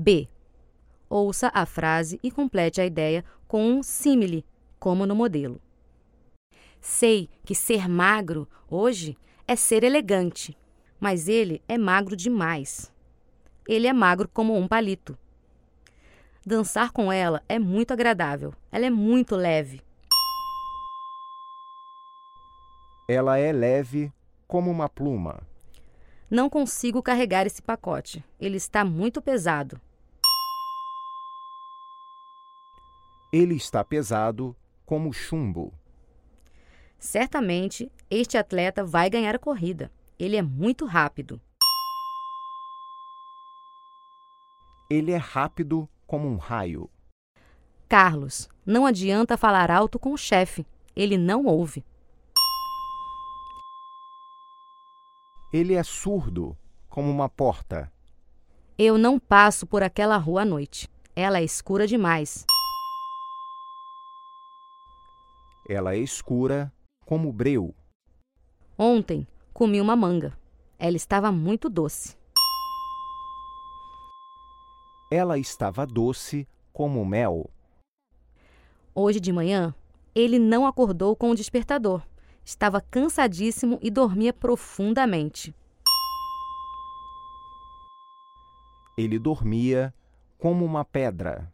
B. Ouça a frase e complete a ideia com um símile, como no modelo. Sei que ser magro hoje é ser elegante, mas ele é magro demais. Ele é magro como um palito. Dançar com ela é muito agradável, ela é muito leve. Ela é leve como uma pluma. Não consigo carregar esse pacote, ele está muito pesado. Ele está pesado como chumbo. Certamente, este atleta vai ganhar a corrida. Ele é muito rápido. Ele é rápido como um raio. Carlos, não adianta falar alto com o chefe. Ele não ouve. Ele é surdo como uma porta. Eu não passo por aquela rua à noite. Ela é escura demais. Ela é escura como breu. Ontem comi uma manga. Ela estava muito doce. Ela estava doce como mel. Hoje de manhã, ele não acordou com o despertador. Estava cansadíssimo e dormia profundamente. Ele dormia como uma pedra.